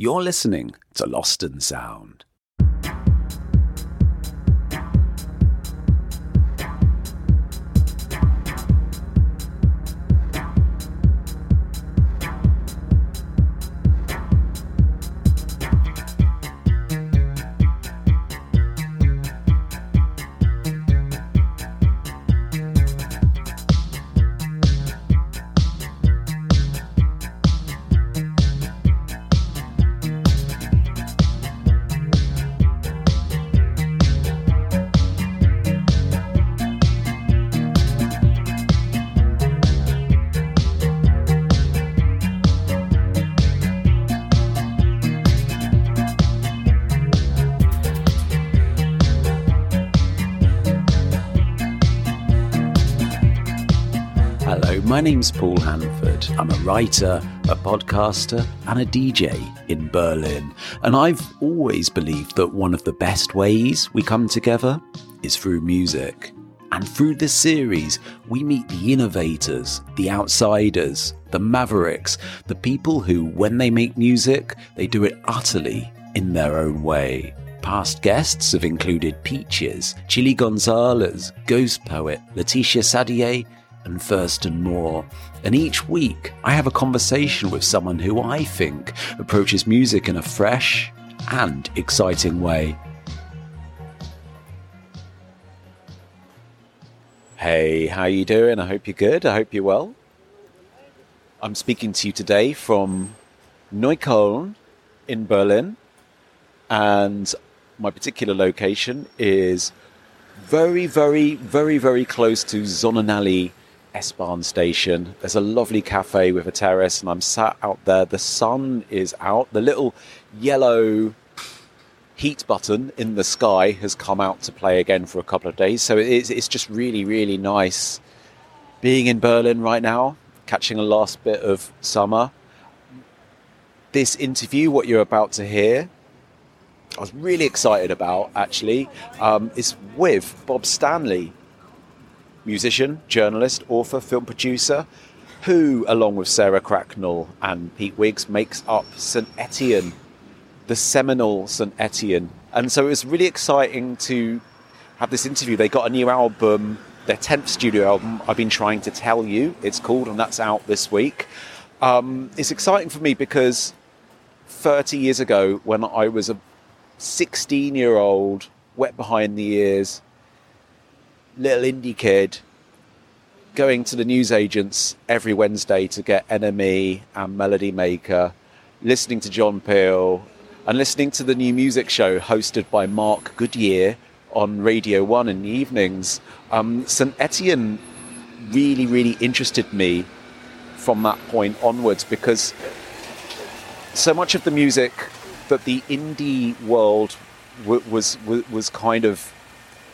You're listening to Lost and Sound. My name's Paul Hanford. I'm a writer, a podcaster, and a DJ in Berlin. And I've always believed that one of the best ways we come together is through music. And through this series, we meet the innovators, the outsiders, the mavericks, the people who, when they make music, they do it utterly in their own way. Past guests have included Peaches, Chilly Gonzales, Ghost Poet, Laetitia Sadier, and Thurston Moore. And each week, I have a conversation with someone who I think approaches music in a fresh and exciting way. Hey, how you doing? I hope you're good. I hope you're well. I'm speaking to you today from Neukölln in Berlin, and my particular location is very, very, very, very close to Sonnenallee S-Bahn station. There's a lovely cafe with a terrace, and I'm sat out there. The sun is out. The little yellow heat button in the sky has come out to play again for a couple of days. So it's, it's just really, really nice being in Berlin right now, catching a last bit of summer. This interview, what you're about to hear, I was really excited about actually, um, is with Bob Stanley, musician, journalist, author, film producer, who, along with Sarah Cracknell and Pete Wiggs, makes up St. Etienne, the seminal St. Etienne. And so it was really exciting to have this interview. They got a new album, their 10th studio album, I've been trying to tell you, it's called, and that's out this week. Um, it's exciting for me because 30 years ago, when I was a 16 year old, wet behind the ears, little indie kid going to the newsagents every Wednesday to get NME and Melody Maker, listening to John Peel, and listening to the new music show hosted by Mark Goodier on Radio 1 in the evenings. Um, St. Etienne really, really interested me from that point onwards because so much of the music that the indie world w- was, w- was kind of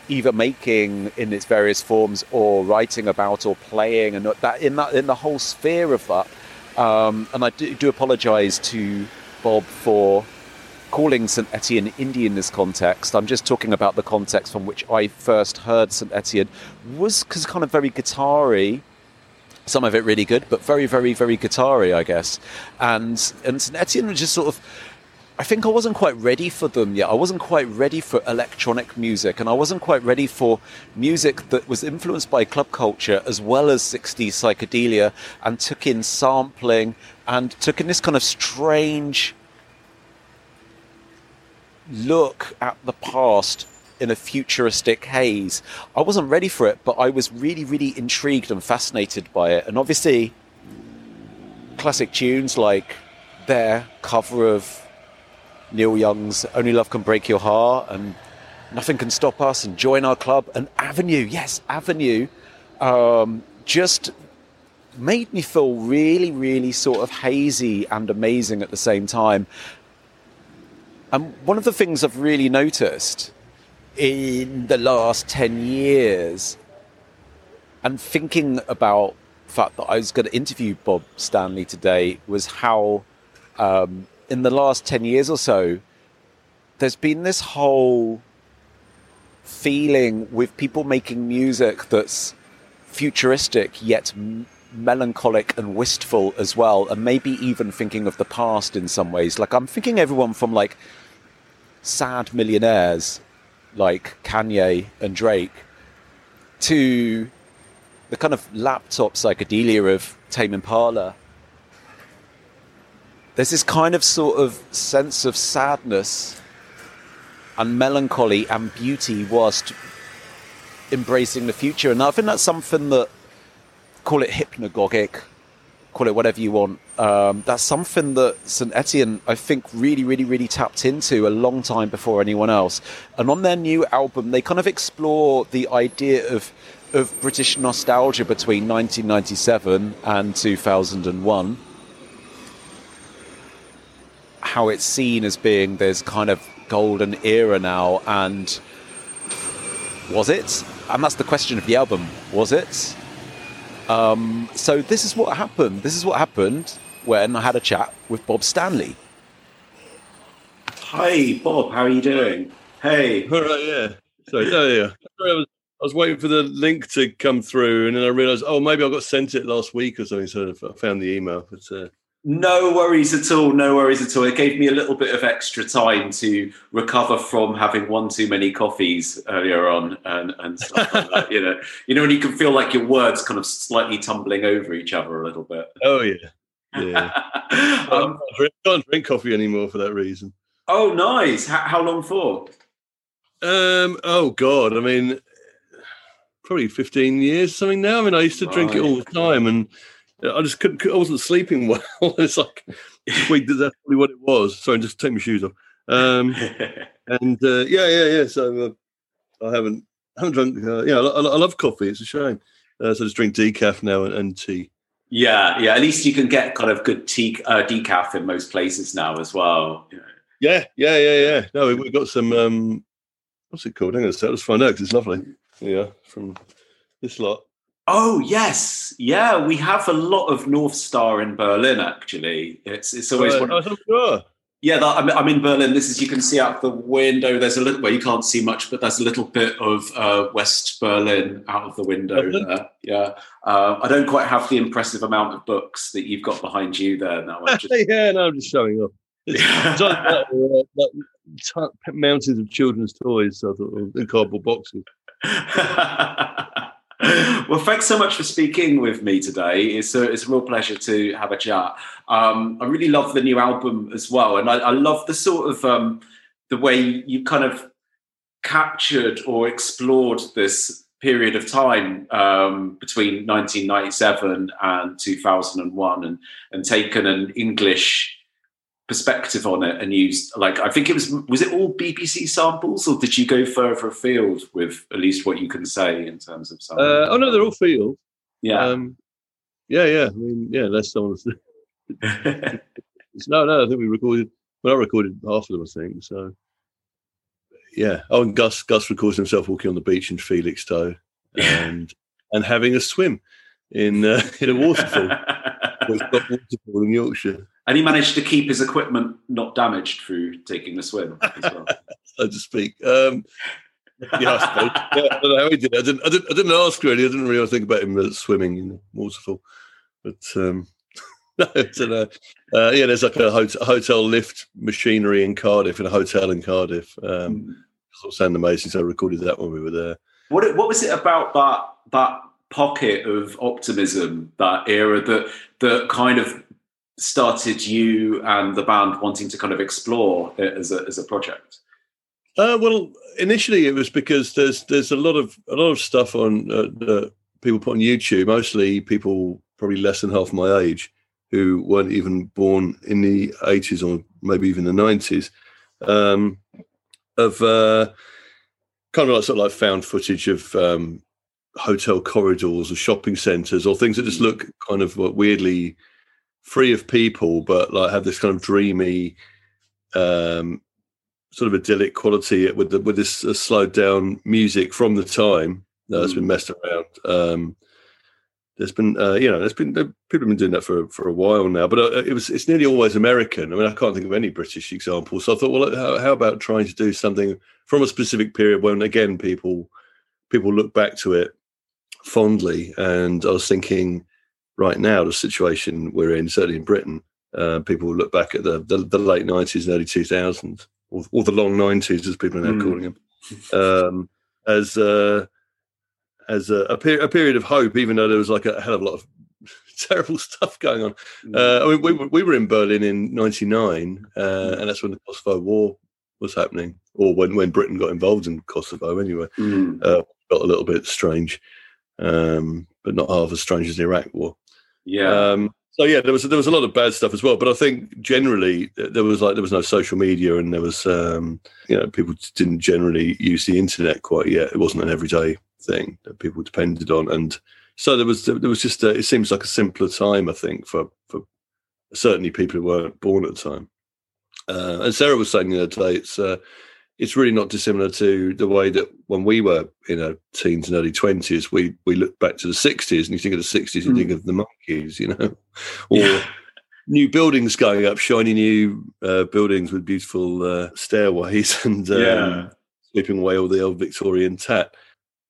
either making in its various forms or writing about or playing and that in that in the whole sphere of that um, and I do, do apologize to Bob for calling St. Etienne indie in this context. I'm just talking about the context from which I first heard St. Etienne was cause kind of very guitar-y, some of it really good, but very, very, very guitar-y, I guess. And and St. Etienne was just sort of I think I wasn't quite ready for them yet. I wasn't quite ready for electronic music, and I wasn't quite ready for music that was influenced by club culture as well as 60s psychedelia and took in sampling and took in this kind of strange look at the past in a futuristic haze. I wasn't ready for it, but I was really, really intrigued and fascinated by it. And obviously, classic tunes like their cover of Neil Young's Only Love Can Break Your Heart and Nothing Can Stop Us and Join Our Club and Avenue, yes, Avenue, um, just made me feel really, really sort of hazy and amazing at the same time. And one of the things I've really noticed in the last 10 years and thinking about the fact that I was going to interview Bob Stanley today was how um, in the last 10 years or so, there's been this whole feeling with people making music that's futuristic yet m- melancholic and wistful as well, and maybe even thinking of the past in some ways. Like I'm thinking everyone from like sad millionaires like Kanye and Drake to the kind of laptop psychedelia of Tame Impala. There's this kind of sort of sense of sadness and melancholy and beauty whilst embracing the future. And I think that's something that, call it hypnagogic, call it whatever you want. Um, that's something that St. Etienne, I think, really, really, really tapped into a long time before anyone else. And on their new album, they kind of explore the idea of of British nostalgia between 1997 and 2001. How it's seen as being this kind of golden era now, and was it? And that's the question of the album. Was it? Um, so this is what happened. This is what happened when I had a chat with Bob Stanley. Hi, Bob. How are you doing? Hey. All right. Yeah. Sorry. Oh, yeah. Sorry, I was I was waiting for the link to come through, and then I realised, oh, maybe I got sent it last week or something. So I found the email. But uh, no worries at all. No worries at all. It gave me a little bit of extra time to recover from having one too many coffees earlier on, and, and stuff like that. You know, you know, and you can feel like your words kind of slightly tumbling over each other a little bit. Oh yeah, yeah. um, I can't drink coffee anymore for that reason. Oh, nice. How, how long for? Um. Oh God. I mean, probably fifteen years, something now. I mean, I used to drink it all the time, and I just couldn't. I wasn't sleeping well. it's like week. That's probably what it was. Sorry, just take my shoes off. Um, and uh, yeah, yeah, yeah. So uh, I haven't haven't drunk. Uh, yeah, I, I, love coffee. It's a shame. Uh, so I just drink decaf now and, and, tea. Yeah, yeah. At least you can get kind of good tea uh, decaf in most places now as well. Yeah, yeah, yeah, yeah. No, we, have got some. Um, what's it called? I'm going to let's find out because it's lovely. Yeah, from this lot. Oh yes, yeah, we have a lot of North Star in Berlin. Actually, it's it's always. one, oh, sure. Yeah, that, I'm, I'm, in Berlin. This is you can see out the window. There's a little well, you can't see much, but there's a little bit of uh, West Berlin out of the window there. Yeah, uh, I don't quite have the impressive amount of books that you've got behind you there. Now, just... yeah, no, I'm just showing off. It's like, uh, like, mountains of children's toys, I thought, in cardboard boxes. well, thanks so much for speaking with me today. It's a, it's a real pleasure to have a chat. Um, I really love the new album as well, and I, I love the sort of um, the way you kind of captured or explored this period of time um, between 1997 and 2001, and and taken an English perspective on it and used like I think it was was it all BBC samples or did you go further afield with at least what you can say in terms of samples? Uh, oh no, they're all field. Yeah, um, yeah, yeah. I mean, yeah, that's someone's. no, no. I think we recorded. Well, I recorded half of them. I think so. Yeah. Oh, and Gus Gus records himself walking on the beach in Felixstowe and and having a swim in uh, in a waterfall. it's got waterfall in Yorkshire. And he managed to keep his equipment not damaged through taking the swim as well. so to speak. Um, yeah, I suppose. yeah, I don't know how he did. I didn't. I didn't. I didn't ask really. I didn't really think about him swimming in the waterfall. But um, no, it's a, uh, yeah, there's like a hotel, hotel, lift machinery in Cardiff, in a hotel in Cardiff. Um, mm. Sort of sound amazing. So I recorded that when we were there. What What was it about that that pocket of optimism, that era that that kind of started you and the band wanting to kind of explore it as a as a project? Uh, well, initially it was because there's there's a lot of a lot of stuff on uh, people put on YouTube, mostly people probably less than half my age who weren't even born in the 80s or maybe even the 90s um, of uh, kind of like sort of like found footage of um, hotel corridors or shopping centres or things that just look kind of weirdly free of people, but like have this kind of dreamy, um, sort of idyllic quality with the, with this uh, slowed down music from the time that's mm. been messed around. Um, there's been, uh, you know, there's been people have been doing that for for a while now, but uh, it was it's nearly always American. I mean, I can't think of any British example. So I thought, well, how, how about trying to do something from a specific period when again people people look back to it fondly, and I was thinking right now, the situation we're in, certainly in Britain, uh, people look back at the, the, the late 90s and early 2000s, or, or, the long 90s, as people are now mm. calling them, um, as, uh, as a, a, per- a, period of hope, even though there was like a hell of a lot of terrible stuff going on. Mm. Uh, I mean, we, we were in Berlin in '99, uh, mm. and that's when the Kosovo War was happening, or when, when Britain got involved in Kosovo. Anyway, mm. uh, got a little bit strange, um, but not half as strange as the Iraq War. Yeah. Um, so yeah, there was there was a lot of bad stuff as well, but I think generally there was like there was no social media and there was um, you know people didn't generally use the internet quite yet. It wasn't an everyday thing that people depended on, and so there was there was just a, it seems like a simpler time I think for for certainly people who weren't born at the time. Uh, and Sarah was saying the other day, it's uh, it's really not dissimilar to the way that when we were in our teens and early twenties, we we look back to the sixties, and you think of the sixties, you mm. think of the Monkees, you know, or yeah. new buildings going up, shiny new uh, buildings with beautiful uh, stairways, and um, yeah. sweeping away all the old Victorian tat.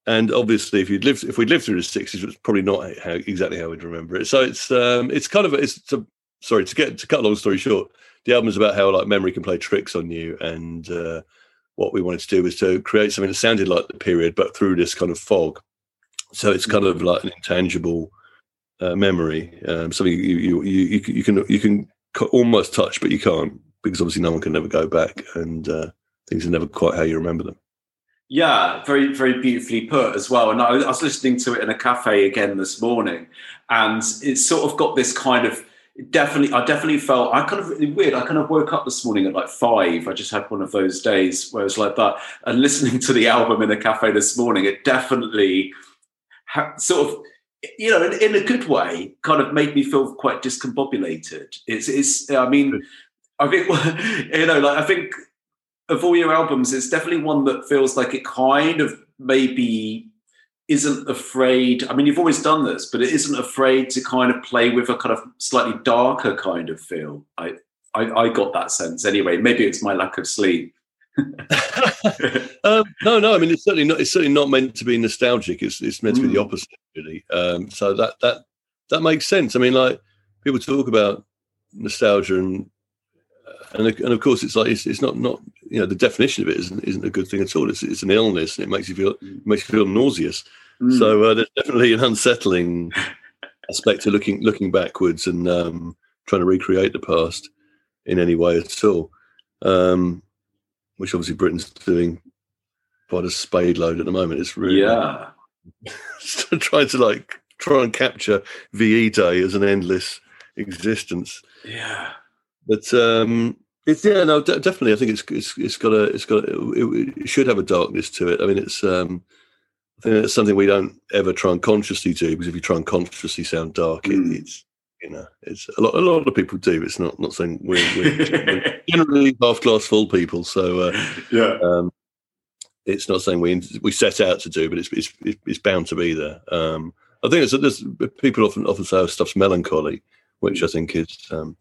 And obviously, if you'd lived, if we'd lived through the sixties, it's probably not how, exactly how we'd remember it. So it's um, it's kind of it's, it's a, sorry to get to cut a long story short. The album is about how like memory can play tricks on you, and uh, what we wanted to do was to create something that sounded like the period, but through this kind of fog. So it's kind of like an intangible uh, memory, um, something you you, you you can you can almost touch, but you can't because obviously no one can never go back, and uh, things are never quite how you remember them. Yeah, very very beautifully put as well. And I was listening to it in a cafe again this morning, and it's sort of got this kind of definitely i definitely felt i kind of really weird i kind of woke up this morning at like five. I just had one of those days where it was like that. And listening to the album in the cafe this morning it definitely ha- sort of you know in, in, a good way kind of made me feel quite discombobulated. It's it's i mean i think you know like i think of all your albums it's definitely one that feels like it kind of maybe isn't afraid. I mean, you've always done this, but it isn't afraid to kind of play with a kind of slightly darker kind of feel. I, I, I got that sense anyway. Maybe it's my lack of sleep. um, no, no. I mean, it's certainly not. It's certainly not meant to be nostalgic. It's it's meant to be the mm. opposite, really. Um, so that that that makes sense. I mean, like people talk about nostalgia and and and of course it's like it's, it's not not you know the definition of it isn't isn't a good thing at all. It's it's an illness and it makes you feel it makes you feel nauseous. Mm. So uh, there's definitely an unsettling aspect to looking looking backwards and um, trying to recreate the past in any way at all. Um, which obviously Britain's doing quite a spade load at the moment. It's really yeah trying to like try and capture VE Day as an endless existence. Yeah. But um, it's yeah, no, d- definitely. I think it's it's it's got a it's got a, it, it, should have a darkness to it. I mean, it's um, I think it's something we don't ever try and consciously do because if you try and consciously sound dark, mm. it, it's you know, it's a lot. A lot of people do. It's not not saying we're, we're generally half glass full people. So uh, yeah, um, it's not saying we we set out to do, but it's it's it's bound to be there. Um, I think it's there's people often often say oh, stuff's melancholy, which I think is um,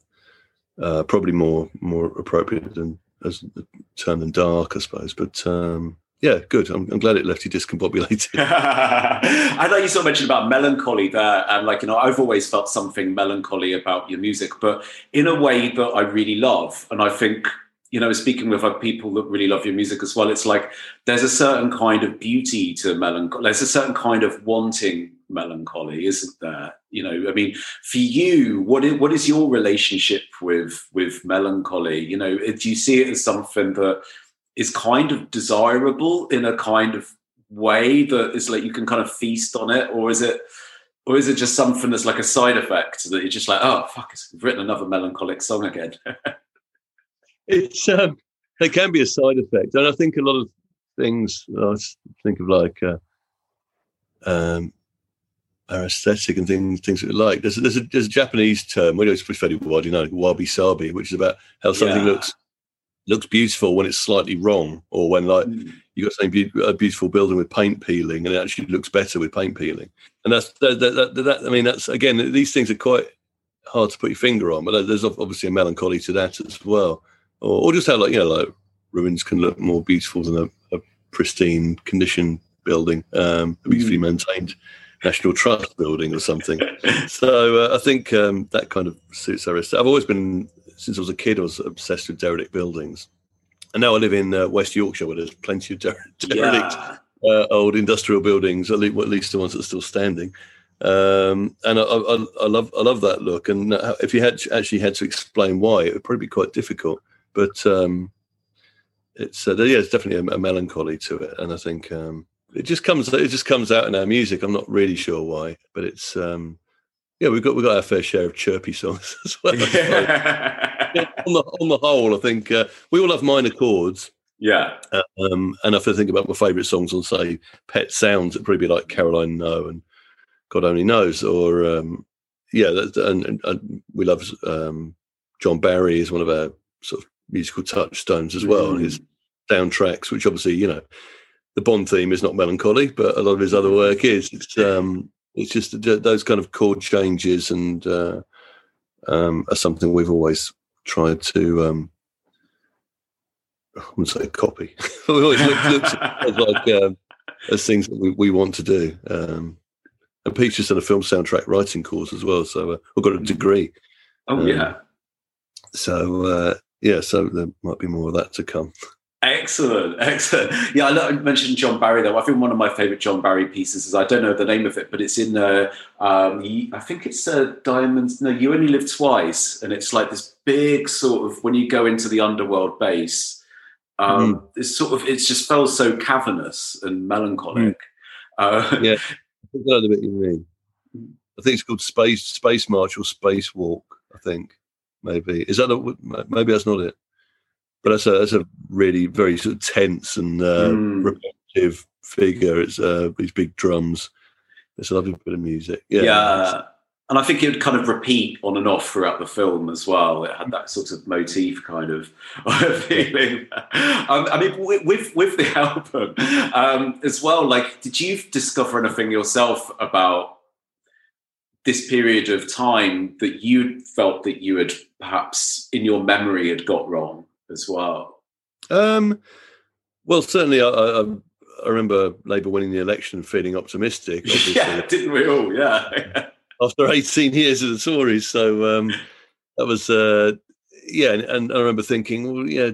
uh, probably more more appropriate than as the term than dark, I suppose. But um, yeah, good. I'm, I'm, glad it left you discombobulated. I know you sort of mentioned about melancholy there, and like you know, I've always felt something melancholy about your music, but in a way that I really love, and I think you know, speaking with other people that really love your music as well, it's like there's a certain kind of beauty to melancholy. There's a certain kind of wanting melancholy, isn't there? You know, I mean, for you, what is, what is your relationship with with melancholy? You know, do you see it as something that is kind of desirable in a kind of way that is like you can kind of feast on it, or is it? Or is it just something that's like a side effect that you're just like, oh fuck, I've written another melancholic song again? it's um, it can be a side effect, and I think a lot of things. I think of like uh, um, our aesthetic and things things that we like. There's there's a, there's a Japanese term, we know it's fairly widely known, wabi sabi, which is about how something yeah. looks looks beautiful when it's slightly wrong, or when like mm. you got something be- a beautiful building with paint peeling, and it actually looks better with paint peeling. And that's that, that, that, that I mean, that's again, these things are quite hard to put your finger on, but there's obviously a melancholy to that as well, or, or just how like you know like ruins can look more beautiful than a, a pristine condition building, um, beautifully mm. maintained National Trust building or something. so uh, I think um, that kind of suits our. I've always been since I was a kid. I was obsessed with derelict buildings, and now I live in uh, West Yorkshire, where there's plenty of der- derelict Yeah. uh, old industrial buildings, at least, at least the ones that are still standing. Um, and I, I, I love I love that look. And uh, if you had actually had to explain why, it would probably be quite difficult. But um, it's uh, yeah, it's definitely a, a melancholy to it, and I think um, it just comes it just comes out in our music. I'm not really sure why, but it's um, yeah, we've got we've got our fair share of chirpy songs as well. I suppose. on the on the whole, I think uh, we all have minor chords. yeah. Um, and if I think about my favourite songs on, say, Pet Sounds, it'd probably be like Caroline No and God Only Knows, or um, yeah, that, and, and, we love um, John Barry is one of our sort of musical touchstones as well, and his soundtracks, which obviously you know, the Bond theme is not melancholy, but a lot of his other work is. It's um, it's just those kind of chord changes and uh, um, are something we've always tried to. Um, I wouldn't say copy. we always look, look as like um, as things that we, we want to do. Um, and Pete's just done a film soundtrack writing course as well, so uh, I've got a degree. Oh Um, yeah. So uh, yeah, so there might be more of that to come. Excellent, excellent. Yeah, I mentioned John Barry though. I think one of my favourite John Barry pieces is I don't know the name of it, but it's in uh, um, I think it's uh, Diamonds. No, You Only Live Twice, and it's like this big sort of when you go into the underworld base. Um, It's sort of it's just felt so cavernous and melancholic. Uh, Yeah. I know the bit you mean. I think it's called Space Space March or Space Walk. I think maybe is that a, maybe that's not it, but that's a that's a really very sort of tense and uh, Mm. repetitive figure. It's uh, these big drums. It's a lovely bit of music. Yeah, yeah. And I think it would kind of repeat on and off throughout the film as well. It had that sort of motif kind of feeling. Um, I mean, with with the album um, as well. Like, did you discover anything yourself about this period of time that you felt that you had perhaps in your memory had got wrong as well? Um, well, certainly, I, I, I remember Labour winning the election, feeling optimistic. Obviously, yeah, didn't we all? Yeah. after 18 years of the Tories. So um, that was, uh, yeah. And, and I remember thinking, well, yeah,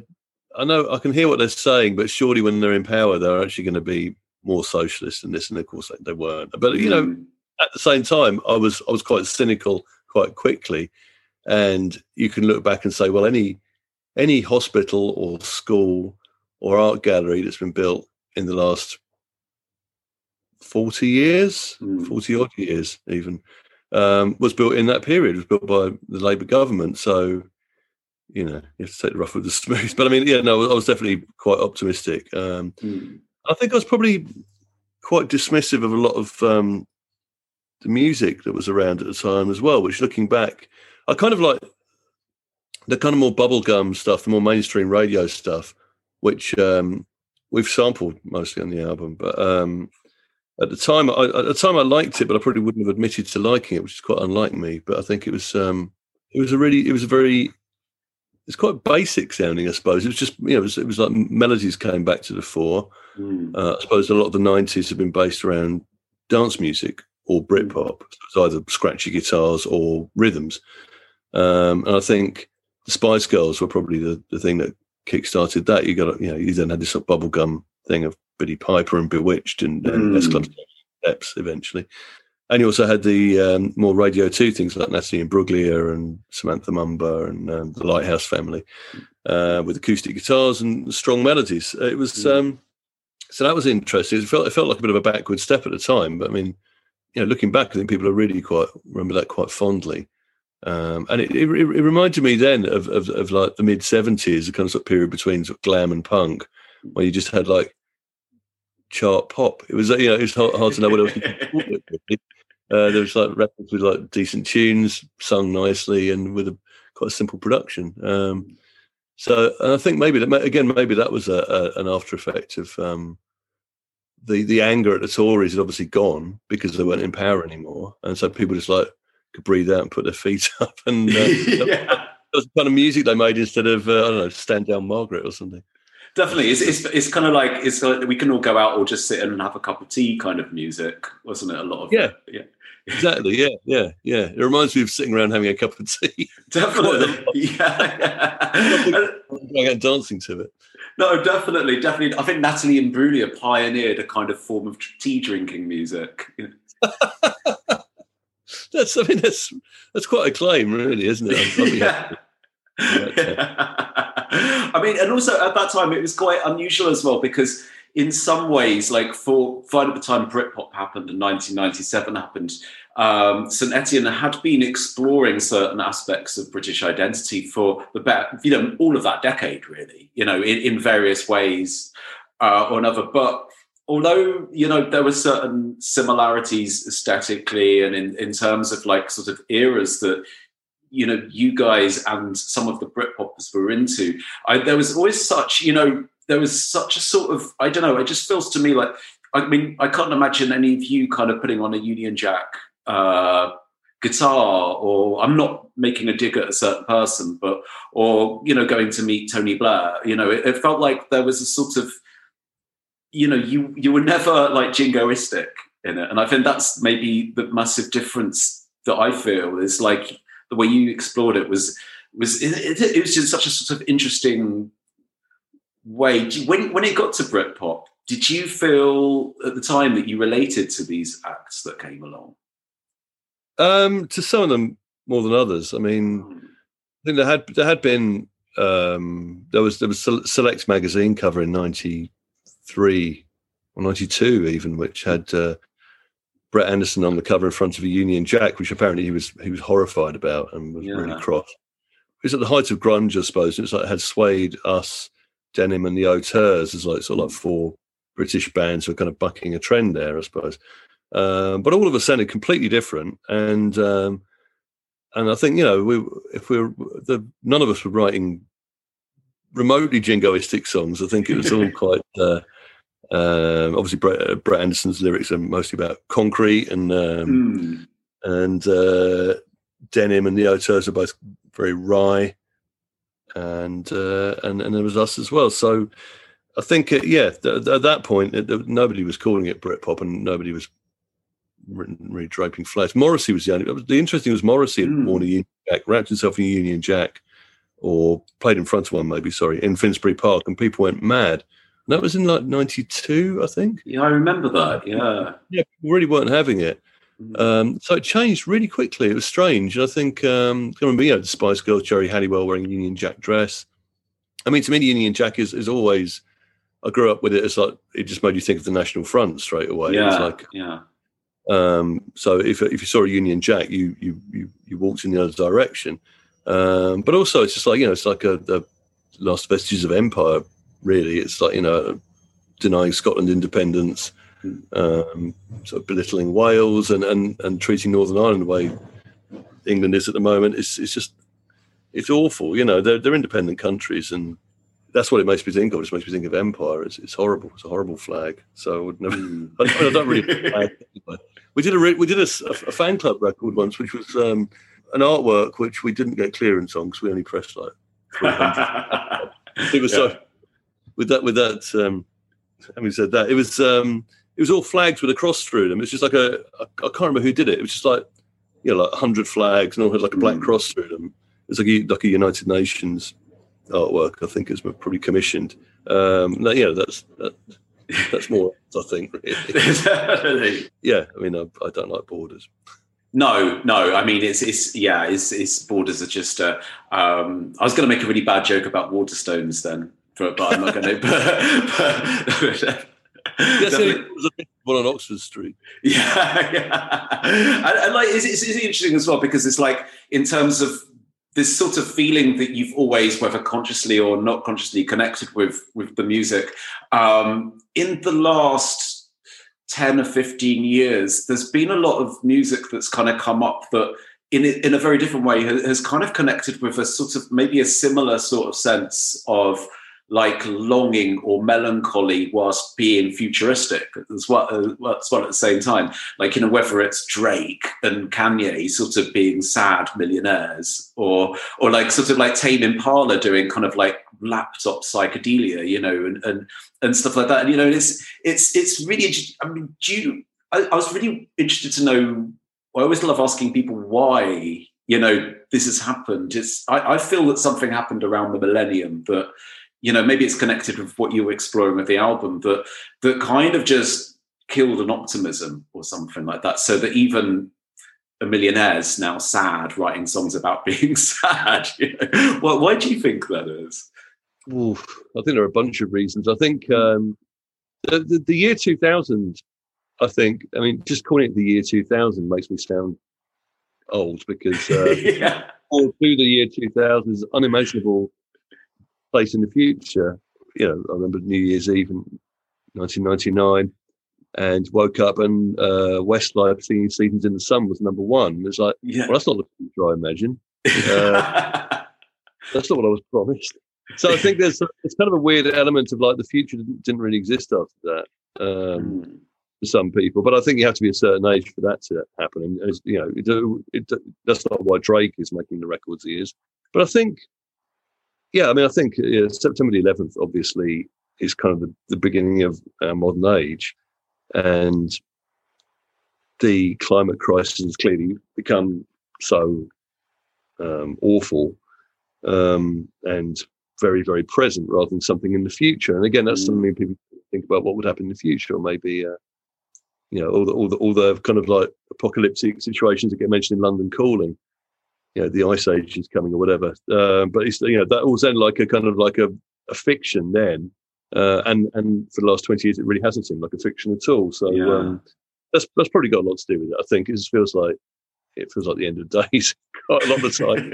I know I can hear what they're saying, but surely when they're in power, they're actually going to be more socialist than this. And of course, they, they weren't. But you know, Mm. at the same time, I was I was quite cynical quite quickly, and you can look back and say, well, any any hospital or school or art gallery that's been built in the last forty years, Mm. forty odd years, even, um, was built in that period. Was built by the Labour government, so. You know, you have to take the rough with the smooth. But I mean, yeah, no, I was definitely quite optimistic. Um, Mm. I think I was probably quite dismissive of a lot of um, the music that was around at the time as well. Which, looking back, I kind of like the kind of more bubblegum stuff, the more mainstream radio stuff, which um, we've sampled mostly on the album. But um, at the time, I, at the time, I liked it, but I probably wouldn't have admitted to liking it, which is quite unlike me. But I think it was um, it was a really it was a very it's quite basic sounding, I suppose. It was just you know it was, it was like melodies came back to the fore. Mm. Uh, I suppose a lot of the '90s have been based around dance music or Britpop. So it's either scratchy guitars or rhythms. Um, and I think the Spice Girls were probably the, the thing that kick-started that. You got you know you then had this sort of bubblegum thing of Billie Piper and Bewitched and, and Mm. S Club Steps eventually. And you also had the um, more Radio 2 things like Natalie Imbruglia and Samantha Mumba and um, the Lighthouse family uh, with acoustic guitars and strong melodies. Uh, It was Mm. um, so that was interesting. It felt it felt like a bit of a backward step at the time, but I mean, you know, looking back, I think people are really quite remember that quite fondly. Um, and it, it, it reminded me then of, of, of like the mid seventies, the kind of, sort of period between sort of glam and punk, where you just had like chart pop. It was you know it was hard, hard to know what else. You it. Uh, there was like records with like decent tunes, sung nicely, and with a quite a simple production. Um, so, and I think maybe that again, maybe that was a, a, an after effect of um, the the anger at the Tories had obviously gone because they weren't in power anymore, and so people just like could breathe out and put their feet up, and uh, yeah. that was the kind of music they made instead of uh, I don't know, stand down Margaret or something. definitely. It's, it's, it's kind of like it's like we can all go out or just sit and have a cup of tea kind of music, wasn't it? A lot of Yeah. it? yeah, Exactly. Yeah. Yeah. Yeah. It reminds me of sitting around having a cup of tea, definitely. yeah, yeah. going out dancing to it. no, definitely, definitely. I think Natalie and Imbruglia pioneered a kind of form of tea drinking music. That's. I mean, that's that's quite a claim, really, isn't it? I'd- I'd be happy. I mean, and also at that time it was quite unusual as well because in some ways, like for right at the time Britpop happened and 1997 happened, um, St Etienne had been exploring certain aspects of British identity for the better, you know all of that decade, really, you know, in, in various ways uh, or another, but. Although you know there were certain similarities aesthetically and in, in terms of like sort of eras that you know you guys and some of the Britpoppers were into. I, there was always such you know there was such a sort of I don't know. It just feels to me like I mean I can't imagine any of you kind of putting on a Union Jack uh, guitar or I'm not making a dig at a certain person, but or you know going to meet Tony Blair. You know it, it felt like there was a sort of you know you you were never like jingoistic in it, and I think that's maybe the massive difference that I feel is like the way you explored it was was it, it, was just such a sort of interesting way. When when it got to Britpop, did you feel at the time that you related to these acts that came along? Um, to some of them more than others. I mean, I think there had there had been um, there was there was Sel- Select magazine cover in '93 or '92 even, which had uh, Brett Anderson on the cover in front of a Union Jack, which apparently he was he was horrified about and was Yeah. really cross. It was at the height of grunge, I suppose. It was like it had Suede, us, Denim, and the Auteurs as like sort of like four British bands who were kind of bucking a trend there, I suppose. Um, but all of us sounded completely different, and um, and I think you know we if we were the none of us were writing remotely jingoistic songs. I think it was all quite. Uh, um, obviously, Brett, Brett Anderson's lyrics are mostly about concrete, and um, Hmm. and uh, Denim and the are both very wry, and uh, and and there was us as well. So I think uh, yeah, th- th- at that point, it, th- nobody was calling it Britpop, and nobody was re- really draping flags. Morrissey was the only. The interesting was Morrissey had Mm. worn a Union Jack, wrapped himself in a Union Jack, or played in front of one, maybe sorry, in Finsbury Park, and people went mad. That was in like '92, I think. Yeah, I remember that. Yeah. Yeah, people really weren't having it. Mm. Um, so it changed really quickly. It was strange. And I think, um, I remember, you know, the Spice Girls, Geri Halliwell wearing a Union Jack dress. I mean, to me, the Union Jack is, is always, I grew up with it as like, it just made you think of the National Front straight away. Yeah. like, yeah. um, so if, if you saw a Union Jack, you, you, you, you walked in the other direction. Um, but also it's just like, you know, it's like a, the last vestiges of empire, really. It's like, you know, denying Scotland independence, um, sort of belittling Wales and, and, and treating Northern Ireland the way England is at the moment. It's, it's just, it's awful. You know, they're, they're independent countries and that's what it makes me think of. It makes me think of empire. It's, it's horrible. It's a horrible flag. So I would never. I, I don't really. flag. We did a re- we did a, a- a fan club record once, which was um, an artwork which we didn't get clearance on because we only pressed like 300. it was so with that with that. Um, having said that, it was um, it was all flags with a cross through them. It's just like a I, I can't remember who did it. It was just like you know like hundred flags and all had like a black Mm. cross through them. It's like a, like a United Nations artwork. I think it's probably commissioned. Um, no, yeah, that's that, that's more. I think. Really. Yeah, I mean, I, I don't like borders. No, no. I mean, it's it's yeah. It's, it's borders are just. Uh, um, I was going to make a really bad joke about Waterstones then, but, but I'm not going to. But, it was one on Oxford Street. yeah, yeah. And, and like it's, it's, it's interesting as well because it's like in terms of this sort of feeling that you've always, whether consciously or not consciously, connected with with the music. Um, in the last ten or fifteen years, there's been a lot of music that's kind of come up that. In, a- in a very different way, has kind of connected with a sort of maybe a similar sort of sense of like longing or melancholy whilst being futuristic as well, uh, as well at the same time. Like, you know, whether it's Drake and Kanye sort of being sad millionaires or, or like sort of like Tame Impala doing kind of like laptop psychedelia, you know, and, and, and stuff like that. And, you know, it's, it's, it's really, I mean, do you, I, I was really interested to know, I always love asking people why you know this has happened it's I, I, feel that something happened around the millennium that you know maybe it's connected with what you were exploring with the album that that kind of just killed an optimism or something like that so that even a millionaire's now sad writing songs about being sad you know? well, why do you think that is Oof, i think there are a bunch of reasons i think um, the, the, the year 2000 i think i mean just calling it the year 2000 makes me sound old because uh, yeah. all through the year 2000 is unimaginable place in the future. You know, I remember New Year's Eve in 1999 and woke up and uh, Westlife singing Seasons in the Sun was number one. It's like, yeah. well, that's not the future I imagine. Uh, that's not what I was promised. So I think there's it's kind of a weird element of like the future didn't, didn't really exist after that um, mm. for some people. But I think you have to be a certain age for that to happen. And you know, it, it, that's not why Drake is making the records he is. But I think yeah, I mean, I think yeah, September the 11th obviously is kind of the, the beginning of our modern age, and the climate crisis has clearly become so um, awful um, and very, very present rather than something in the future. And again, that's mm. something people think about what would happen in the future, or maybe. Uh, you know, all the, all the all the kind of like apocalyptic situations that get mentioned in London Calling you know the ice age is coming or whatever. Uh, but it's you know that was then like a kind of like a, a fiction then, uh, and and for the last twenty years it really hasn't seemed like a fiction at all. So yeah. um, that's that's probably got a lot to do with it. I think it just feels like it feels like the end of days quite a lot of the time.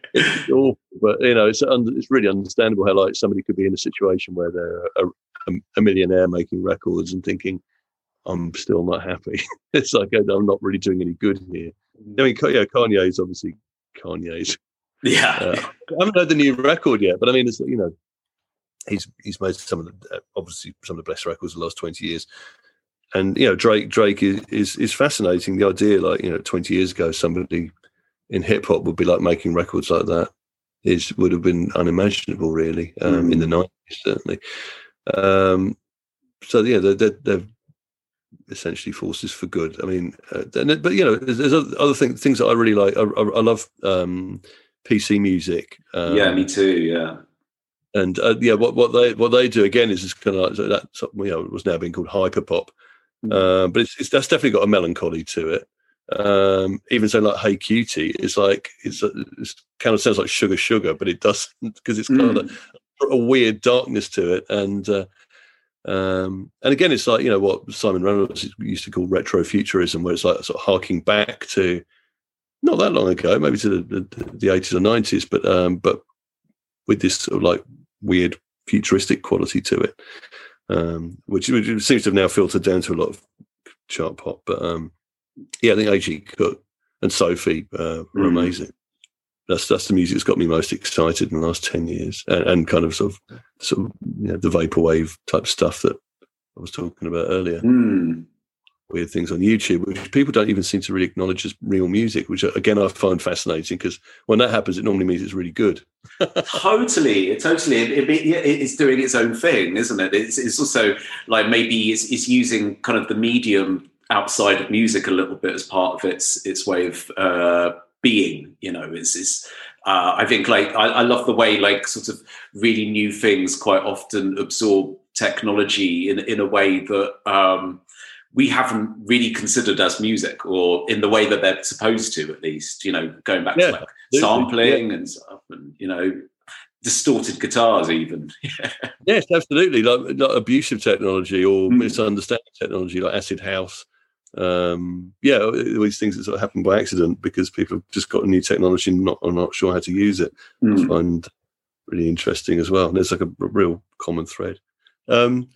it's awful, but you know it's it's really understandable how like somebody could be in a situation where they're a, a, a millionaire making records and thinking. I'm still not happy. it's like I'm not really doing any good here. I mean, yeah, Kanye is obviously Kanye's. Yeah, uh, I haven't heard the new record yet, but I mean, it's you know, he's he's made some of the uh, obviously some of the best records of the last twenty years, and you know, Drake Drake is, is is fascinating. The idea, like you know, twenty years ago, somebody in hip hop would be like making records like that is would have been unimaginable, really, um, mm. in the nineties certainly. Um, so yeah, they're, they're, they're essentially forces for good. I mean, uh, but you know, there's, there's other things things that I really like. I, I, I love um, PC music. Um, yeah, me too. Yeah. And uh, yeah, what, what they what they do again is just kind of like that. You know, was now being called hyperpop, mm. uh, but it's, it's that's definitely got a melancholy to it. Um, even so, like "Hey QT" it's like it's, it's kind of sounds like "Sugar Sugar," but it doesn't because it's kind mm. of a, a, weird darkness to it, and uh, um, and again, it's like you know what Simon Reynolds used to call retrofuturism, where it's like sort of harking back to not that long ago, maybe to the, the, 80s or 90s, but um, but with this sort of like weird futuristic quality to it, um, which, which, seems to have now filtered down to a lot of chart pop. But um, yeah, I think A.G. Cook and Sophie uh, were mm. amazing that's that's the music that's got me most excited in the last ten years, and, and kind of sort of sort of you know, the vaporwave type stuff that I was talking about earlier. Mm. Weird things on YouTube, which people don't even seem to really acknowledge as real music, which again I find fascinating because when that happens, it normally means it's really good. totally, totally, it, it, it's doing its own thing, isn't it? It's, it's also like maybe it's, it's using kind of the medium outside of music a little bit as part of its its way of uh, being you know is is uh, i think like I, I, love the way like sort of really new things quite often absorb technology in in a way that um, we haven't really considered as music or in the way that they're supposed to at least you know going back yeah, to like sampling yeah. and stuff and you know distorted guitars even yes absolutely like, like abusive technology or mm. misunderstanding technology like acid house um, yeah, these things that sort of happen by accident because people have just got a new technology and not are not sure how to use it. Mm. I find really interesting as well. And it's like a, real common thread. Um,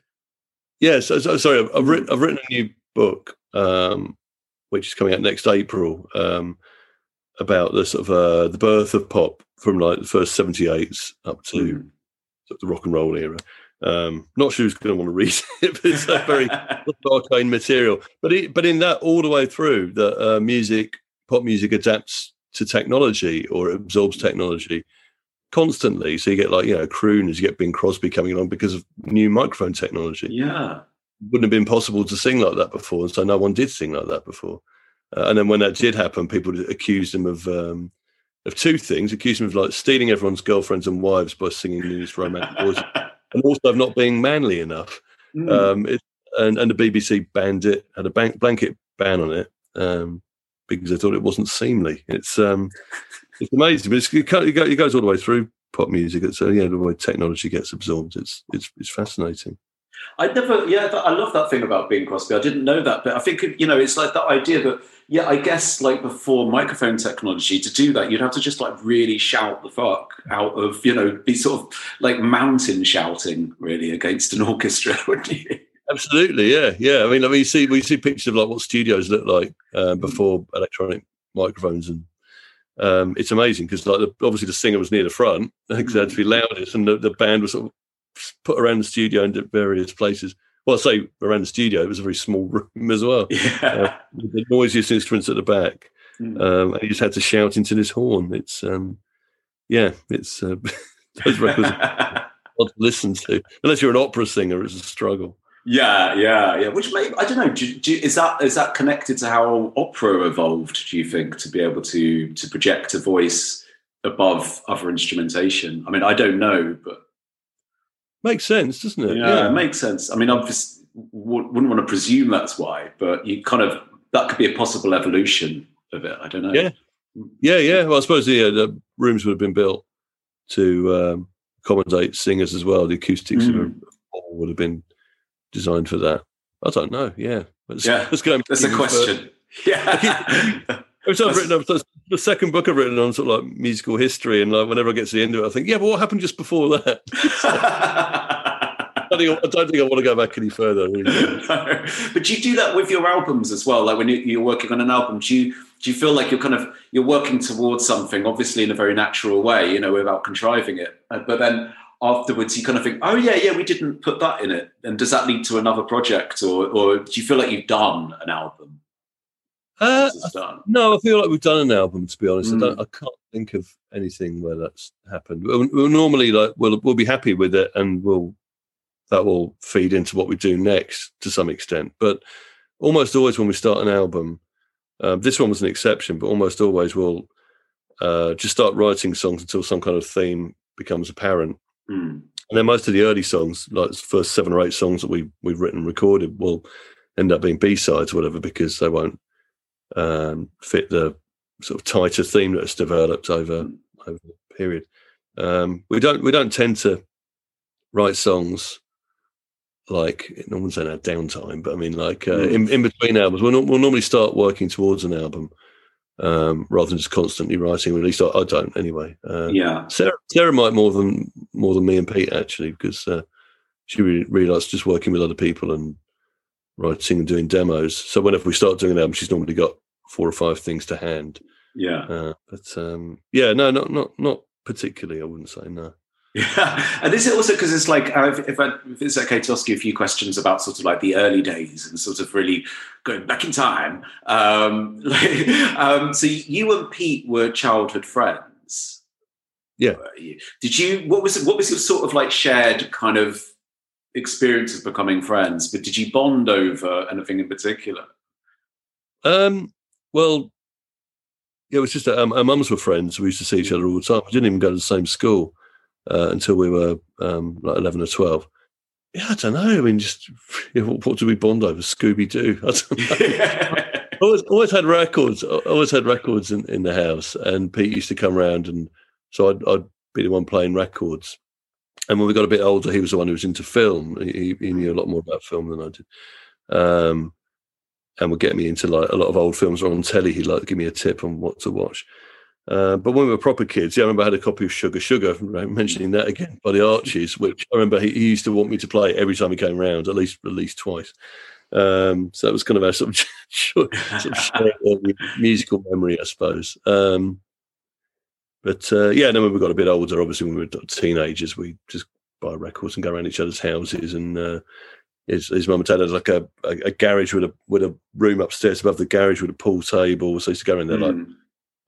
yeah, so, so sorry, I've, I've, written, I've written a new book um, which is coming out next April um, about the sort of uh, the birth of pop from like the first 78s up to mm. the rock and roll era. Um, not sure who's going to want to read it, but it's a very arcane material. But it, but in that all the way through, the uh, music, pop music adapts to technology or absorbs technology constantly. So you get like you know crooners, you get Bing Crosby coming along because of new microphone technology. Yeah, wouldn't have been possible to sing like that before, and so no one did sing like that before. Uh, and then when that did happen, people accused him of um, of two things: accused him of like stealing everyone's girlfriends and wives by singing these romantic voices, and also of not being manly enough. Mm. Um, it, and, and the BBC banned it, had a bank, blanket ban on it um, because they thought it wasn't seemly. It's um, it's amazing, but it's, it, goes all the way through pop music. It's uh, yeah, the way technology gets absorbed. It's it's it's fascinating. I never, yeah, I love that thing about Bing Crosby. I didn't know that, but I think you know, it's like that idea that yeah, I guess like before microphone technology, to do that, you'd have to just like really shout the fuck out of, you know, be sort of like mountain shouting really against an orchestra, wouldn't you? Absolutely, yeah, yeah. I mean, I mean, you see, we see pictures of like what studios look like uh, before electronic microphones, and um, it's amazing because like the, obviously the singer was near the front because they had to be loudest, and the, the band was sort of put around the studio and at various places well, I say around the studio, it was a very small room as well. Yeah. Uh, the noisiest instruments at the back. Mm. Um, and he just had to shout into this horn. It's, um, yeah, it's, uh, those records are to listen to. Unless you're an opera singer, it's a struggle. Yeah, yeah, yeah. Which may I don't know. Do, do, is that is that connected to how opera evolved? Do you think to be able to to project a voice above other instrumentation? I mean, I don't know, but Makes sense, doesn't it? Yeah, yeah. it makes sense. I mean, I just wouldn't want to presume that's why, but you kind of that could be a possible evolution of it. I don't know. Yeah, yeah, yeah. Well, I suppose yeah, the rooms would have been built to um, accommodate singers as well. The acoustics mm. of would have been designed for that. I don't know. Yeah, let's, yeah. Let's go. That's a question. Further. Yeah. I've written up the second book I've written on sort of like musical history, and like whenever I get to the end of it, I think, yeah, but what happened just before that? I, don't think I want to go back any further. Really. but do you do that with your albums as well? Like when you're working on an album, do you do you feel like you're kind of you're working towards something, obviously in a very natural way, you know, without contriving it, uh, but then afterwards you kind of think, oh yeah, yeah, we didn't put that in it, and does that lead to another project, or or do you feel like you've done an album? Uh, no, I feel like we've done an album. To be honest, mm. I, I, can't think of anything where that's happened. We'll, we'll, normally like we'll we'll be happy with it, and we'll that will feed into what we do next to some extent. But almost always when we start an album, um, this one was an exception, but almost always we'll uh, just start writing songs until some kind of theme becomes apparent. Mm. And then most of the early songs, like the first seven or eight songs that we we've written and recorded, will end up being B sides, or whatever, because they won't um, fit the sort of tighter theme that's developed over over the period. Um, we don't we don't tend to write songs like no one's saying our downtime, but I mean like uh, mm. in, in between albums. We'll, we'll normally start working towards an album um, rather than just constantly writing. At least I, I don't anyway. Uh, yeah, Sarah, Sarah might more than more than me and Pete actually because uh, she really, really likes just working with other people and writing and doing demos. So whenever we start doing an album, she's normally got four or five things to hand. Yeah. Uh, but um, yeah, no, not not not particularly. I wouldn't say no. Yeah, and is it also because it's like uh, if, I, if, it's okay to ask you a few questions about sort of like the early days and sort of really going back in time. Um, like, um, so you and Pete were childhood friends. Yeah. Did you? What was what was your sort of like shared kind of experience of becoming friends? But did you bond over anything in particular? Um. Well, yeah, it was just that um, our mums were friends. We used to see each other all the time. We didn't even go to the same school uh, until we were um, like 11 or 12. Yeah, I don't know. I mean, just you know, what, do we bond over? Scooby Doo. I don't know. always, always had records. Always had records in, in the house, and Pete used to come around, and so I'd, I'd be the one playing records. And when we got a bit older, he was the one who was into film. He, he knew a lot more about film than I did. Um, and would get me into like a lot of old films or on telly. He'd like give me a tip on what to watch. Uh, but when we were proper kids, yeah, I remember I had a copy of Sugar Sugar, right, mentioning that again by the Archies, which I remember he, he, used to want me to play every time he came around, at least at least twice. Um, so that was kind of our sort of, sort of musical memory, I suppose. Um, but uh, yeah, then when we got a bit older, obviously when we were teenagers, we just buy records and go around each other's houses. And uh, his, his mum and dad had like a, a, a, garage with a with a room upstairs above the garage with a pool table. So I used to go in there mm. like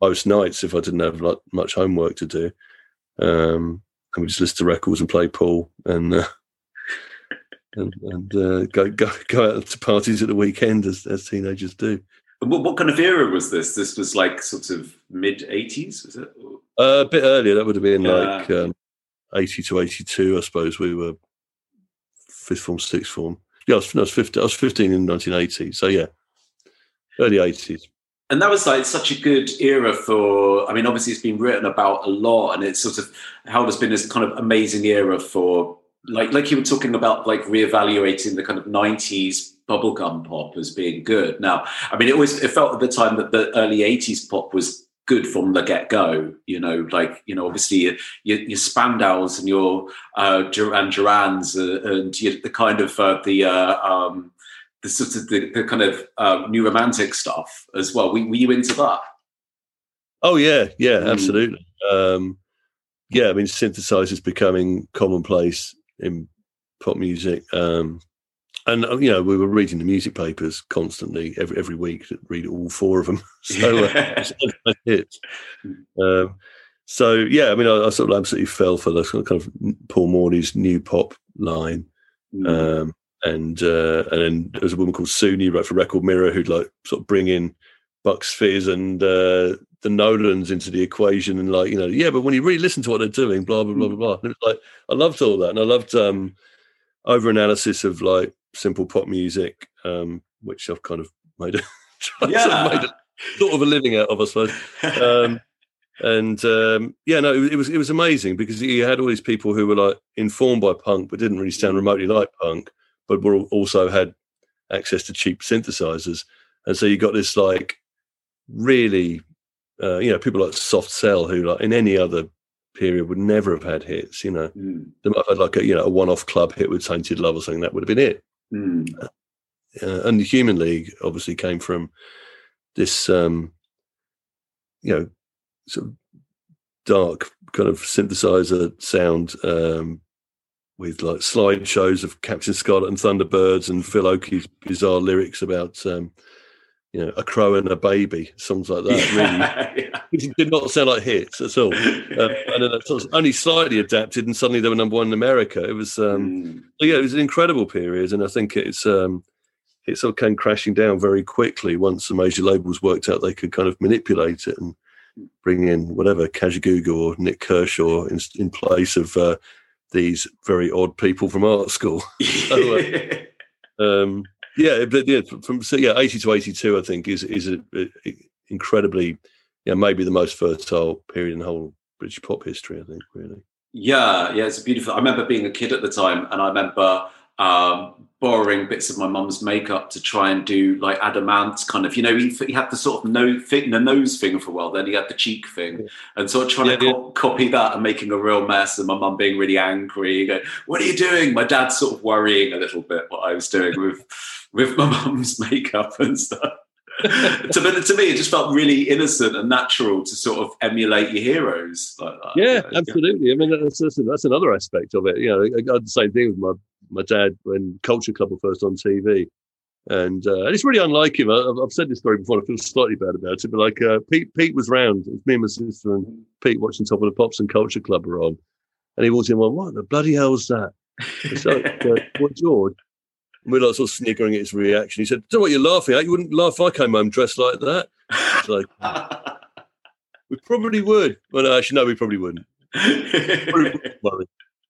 most nights if I didn't have like much homework to do. Um, and we just listen to records and play pool and uh, and, and uh, go go go out to parties at the weekend as, as teenagers do. What, what, kind of era was this? This was like sort of mid '80s, was it? Uh, a bit earlier. That would have been yeah. like um, 80 to 82, I suppose. We were fifth form, sixth form. Yeah, I was, I was 15. I was 15 in 1980. So yeah, early 80s and that was like such a good era for i mean obviously it's been written about a lot and it's sort of how has been this kind of amazing era for like like you were talking about like reevaluating the kind of 90s bubblegum pop as being good now i mean it was it felt at the time that the early 80s pop was good from the get-go you know like you know obviously your, your, your spandaus and your uh duran durans uh, and the kind of uh, the uh, um the sort of the, the kind of uh, new romantic stuff as well. Were, were, you into that? Oh yeah, yeah, mm. absolutely. Um, yeah, I mean, synthesizers becoming commonplace in pop music, um, and uh, you know, we were reading the music papers constantly every every week. Read all four of them. so uh. Um, so yeah, I mean, I, I, sort of absolutely fell for the kind of Paul Morley's new pop line. Mm. Um, and uh, and then there was a woman called Sunie wrote for Record Mirror who'd like sort of bring in Bucks Fizz and uh, the Nolans into the equation and like you know yeah but when you really listen to what they're doing blah blah blah blah blah and it was like I loved all that and I loved um, over analysis of like simple pop music um, which I've kind of made a, yeah. sort, of made a sort of a living out of I suppose um, and um, yeah no it, it was it was amazing because you had all these people who were like informed by punk but didn't really sound remotely like punk but we also had access to cheap synthesizers, and so you got this like really, uh, you know, people like Soft Cell who like in any other period would never have had hits. You know, mm. they might have had like a you know a one-off club hit with Tainted Love or something that would have been it. Mm. Uh, and the Human League obviously came from this, um, you know, sort of dark kind of synthesizer sound um, with like slideshows of Captain Scarlet and Thunderbirds and Phil Oakey's bizarre lyrics about um, you know a crow and a baby, songs like that. Really, yeah. it did not sound like hits at all. Uh, and then it was only slightly adapted, and suddenly they were number one in America. It was um, mm. yeah, it was an incredible period, and I think it's. Um, it sort of came crashing down very quickly once the major labels worked out they could kind of manipulate it and bring in whatever Kajagoogoo or Nik Kershaw in, in place of uh, these very odd people from art school. so, uh, um, yeah, but yeah, from so yeah, eighty to eighty-two, I think is is a, a incredibly, yeah, maybe the most fertile period in the whole British pop history. I think really. Yeah, yeah, it's beautiful. I remember being a kid at the time, and I remember um, borrowing bits of my mum's makeup to try and do like Adam Ant kind of, you know, he, he had the sort of no thing, the nose thing for a while, then he had the cheek thing. Yeah. And sort of trying yeah, to yeah. Co- copy that and making a real mess and my mum being really angry, going, what are you doing? My dad sort of worrying a little bit what I was doing with, with my mum's makeup and stuff. to, to me, it just felt really innocent and natural to sort of emulate your heroes like that. Yeah, absolutely. I mean, that's, that's, that's another aspect of it. You know, I got the same thing with my my dad when Culture Club were first on TV. And, uh, and it's really unlike him. I, have said this story before. I feel slightly bad about it, but like uh, Pete, Pete was round. It was me and my sister and Pete watching Top of the Pops and Culture Club were on, and he walked in. Went, "What the bloody hell's that?" So, uh, what George? And we're like sort of sniggering at his reaction. He said, "Don't know what you're laughing at. You wouldn't laugh if I came home dressed like that." It's like we probably would. Well, no, actually, no, we probably wouldn't. Probably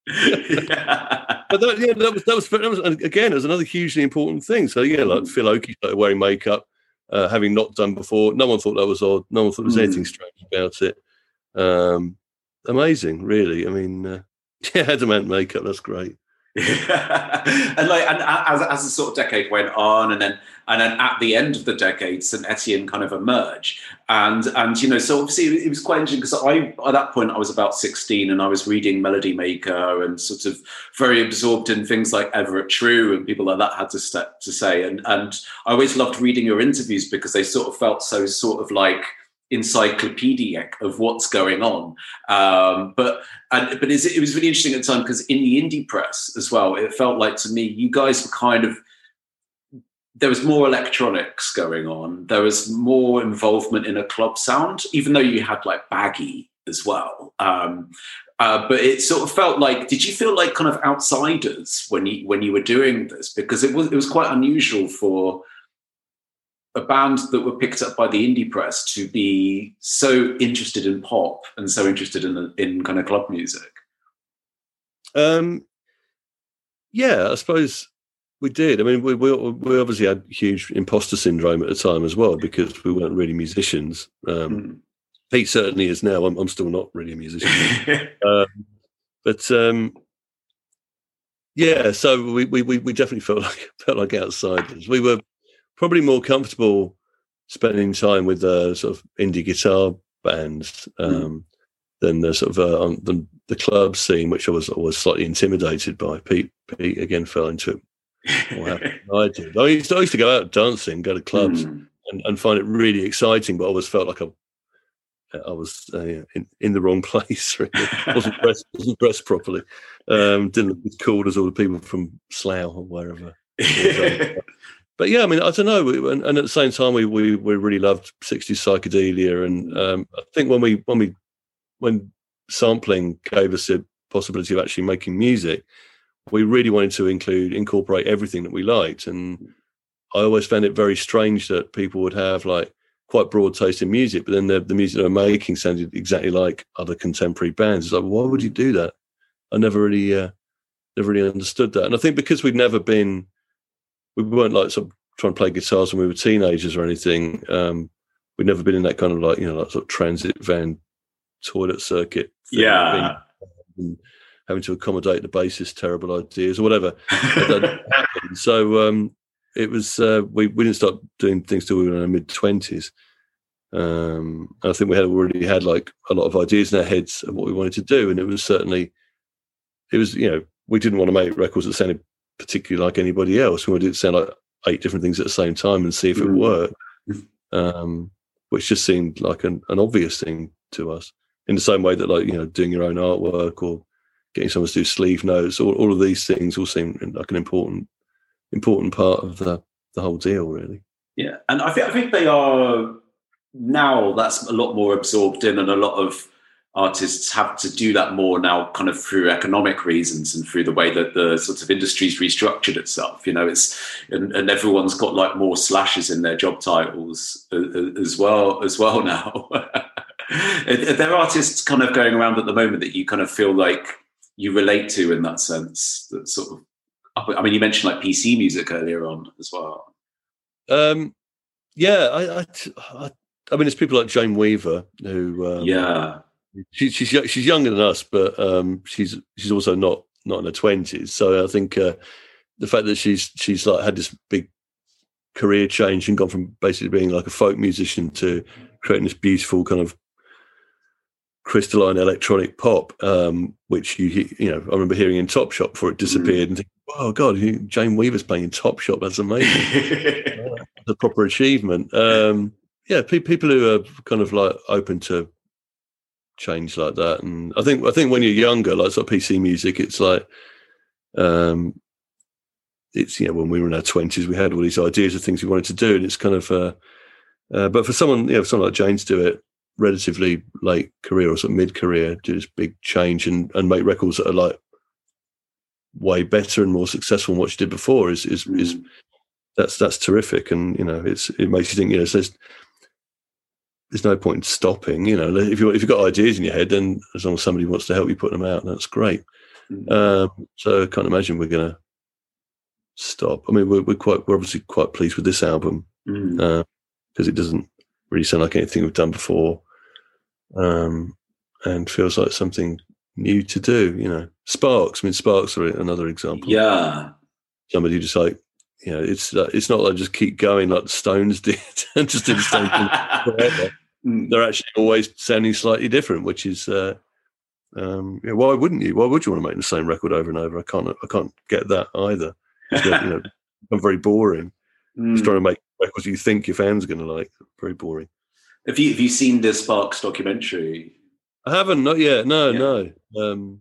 but that, yeah, that was, that was that was again, it was another hugely important thing. So yeah, like mm. Phil Oakey started wearing makeup, uh, having not done before. No one thought that was odd. No one thought there was mm. anything strange about it. Um, amazing, really. I mean, uh, yeah, Adam Ant makeup. That's great. and like and as, as the sort of decade went on and then and then at the end of the decade st etienne kind of emerged. And and you know so obviously it was quite interesting because i at that point i was about 16 and i was reading melody maker and sort of very absorbed in things like everett true and people like that had to step to say. And and i always loved reading your interviews because they sort of felt so sort of like encyclopedic of what's going on. Um, but and, but it was really interesting at the time because in the indie press as well, it felt like to me you guys were kind of there was more electronics going on. There was more involvement in a club sound, even though you had like baggy as well. Um, uh, but it sort of felt like. Did you feel like kind of outsiders when you when you were doing this? Because it was it was quite unusual for a band that were picked up by the indie press to be so interested in pop and so interested in in kind of club music. Um, yeah, I suppose we did. I mean, we, we, we obviously had huge imposter syndrome at the time as well because we weren't really musicians. Um, mm. Pete certainly is now. I'm, I'm, still not really a musician, um, but um, yeah. So we, we we definitely felt like felt like outsiders. We were probably more comfortable spending time with uh, sort of indie guitar bands mm. um, mm. than the sort of uh, the, the club scene, which I was always slightly intimidated by. Pete Pete again fell into it I did. I used, to, I used to go out dancing, go to clubs, mm. and, and, find it really exciting. But I always felt like I, I was uh, in, in the wrong place. Really. wasn't dressed, wasn't dressed properly. Um, didn't look as cool as all the people from Slough or wherever. but yeah, I mean, I don't know. And, and, at the same time, we, we we really loved '60s psychedelia, and um, I think when we when we when sampling gave us the possibility of actually making music we really wanted to include incorporate everything that we liked and i always found it very strange that people would have like quite broad taste in music but then the, the music they were making sounded exactly like other contemporary bands it's like why would you do that i never really uh, never really understood that and i think because we'd never been we weren't like sort of trying to play guitars when we were teenagers or anything um, we'd never been in that kind of like you know like sort of transit van toilet circuit yeah having to accommodate the bassist terrible ideas or whatever. so um, it was uh, we we didn't start doing things till we were in our mid twenties. Um, I think we had already had like a lot of ideas in our heads of what we wanted to do, and it was certainly it was you know we didn't want to make records that sounded particularly like anybody else. We wanted to sound like eight different things at the same time and see if it mm. worked, um, which just seemed like an, an obvious thing to us. In the same way that like you know doing your own artwork or getting someone to do sleeve notes, all, all of these things all seem like an important important part of the the whole deal, really. Yeah, and I think I think they are now. That's a lot more absorbed in, and a lot of artists have to do that more now, kind of through economic reasons and through the way that the sort of industry's restructured itself. You know, it's and, and everyone's got like more slashes in their job titles as well as well now. are there artists kind of going around at the moment that you kind of feel like you relate to in that sense that sort of i mean you mentioned like pc music earlier on as well um yeah i i, I, I mean it's people like jane weaver who um, yeah she, she's she's younger than us but um she's she's also not not in her 20s so i think uh, the fact that she's she's like had this big career change and gone from basically being like a folk musician to creating this beautiful kind of crystalline electronic pop, um, which you you know I remember hearing in Top Shop before it disappeared, mm. and thinking, "Oh God, Jane Weaver's playing in Top Shop. That's amazing. the proper achievement." Um, yeah, pe- people who are kind of like open to change like that, and I think I think when you're younger, like sort of PC music, it's like. Um, it's you know when we were in our twenties, we had all these ideas of things we wanted to do, and it's kind of. Uh, uh, but for someone, you know, someone like Jane's do it, relatively late career or sort of mid career do this big change and, and make records that are like way better and more successful than what she did before is is, mm. is that's that's terrific and you know it's it makes you think you know there's no point in stopping you know if you if you've got ideas in your head then as long as somebody wants to help you put them out that's great mm. um, so I can't imagine we're gonna stop I mean we're, we're quite we're obviously quite pleased with this album because mm. uh, it doesn't really sound like anything we've done before um, and feels like something new to do. You know, Sparks. I mean, Sparks are another example. Yeah, somebody just like you know, it's uh, it's not like just keep going like the Stones did and just the same forever. Mm. They're actually always sounding slightly different, which is. Uh, um, yeah, why wouldn't you? Why would you want to make the same record over and over? I can't. I can't get that either. It's, you know, I'm very boring. Mm. Just trying to make records you think your fans are going to like. Very boring. Have you have you seen the Sparks documentary? I haven't, not yet. No, yeah. no. Um,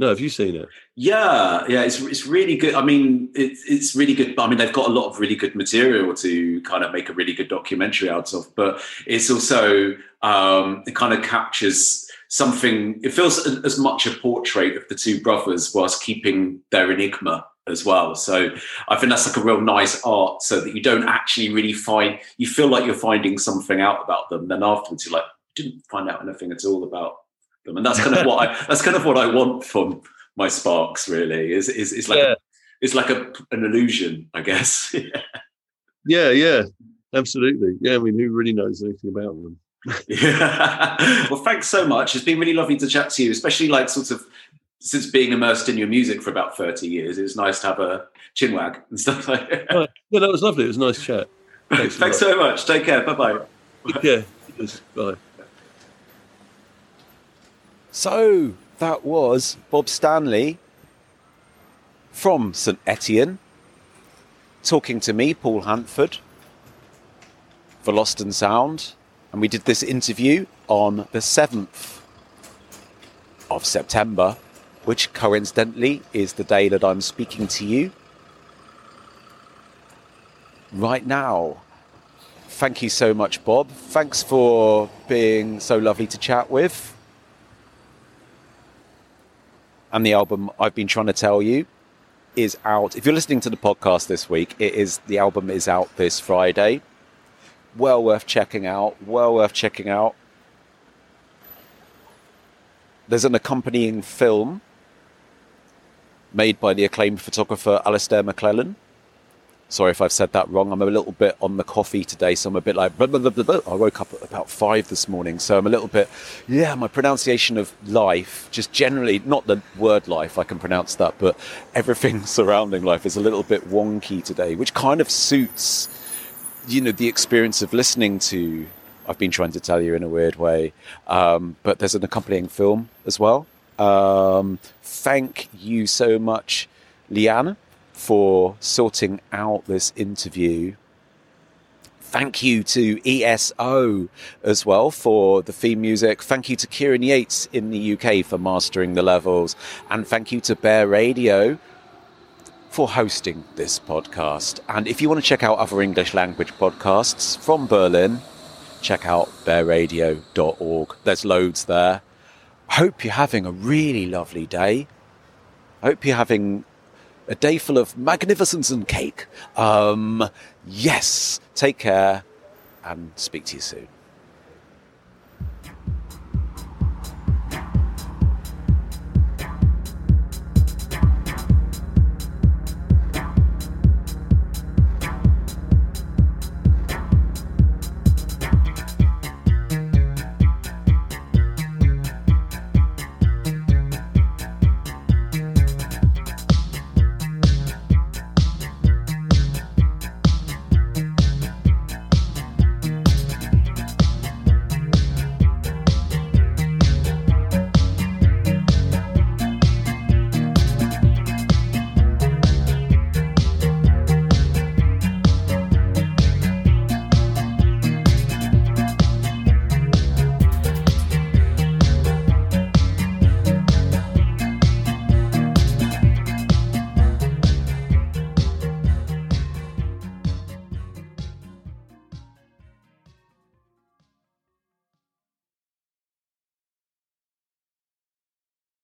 no, have you seen it? Yeah, yeah, it's it's really good. I mean, it's it's really good. I mean, they've got a lot of really good material to kind of make a really good documentary out of. But it's also um, it kind of captures something. It feels as much a portrait of the two brothers whilst keeping their enigma as well. So I think that's like a real nice art, so that you don't actually really find you feel like you're finding something out about them. Then afterwards, you're like, didn't find out anything at all about them, and that's kind of what I that's kind of what I want from my sparks. Really, is is is like yeah. a, it's like a, an illusion, I guess. yeah, yeah, absolutely. Yeah, I mean, who really knows anything about them? yeah. well, thanks so much. It's been really lovely to chat to you, especially like sort of since being immersed in your music for about 30 years, it was nice to have a chinwag and stuff like that. Oh, yeah, that was lovely. It was a nice chat. Thanks, Thanks so much. Take care. Bye bye. Yeah. Bye. So that was Bob Stanley from St Etienne talking to me, Paul Hanford, for Lost and Sound. And we did this interview on the 7th of September, which coincidentally is the day that I'm speaking to you right now. Thank you so much, Bob. Thanks for being so lovely to chat with. And the album I've been trying to tell you is out. If you're listening to the podcast this week, it is the album is out this Friday. Well worth checking out. Well worth checking out. There's an accompanying film made by the acclaimed photographer Alasdair McLellan. Sorry if I've said that wrong. I'm a little bit on the coffee today, so I'm a bit like. Blah, blah, blah, I woke up at about five this morning, so I'm a little bit. Yeah, my pronunciation of life, just generally, not the word life, I can pronounce that, but everything surrounding life is a little bit wonky today, which kind of suits, you know, the experience of listening to. I've been trying to tell you in a weird way, um, but there's an accompanying film as well. Um, thank you so much, Leanne, for sorting out this interview. Thank you to ESO as well for the theme music. Thank you to Kieran Yates in the UK for mastering the levels. And thank you to Bear Radio for hosting this podcast. And if you want to check out other English language podcasts from Berlin, check out bearradio.org. There's loads there. Hope you're having a really lovely day. Hope you're having a day full of magnificence and cake. Um, yes, take care and speak to you soon.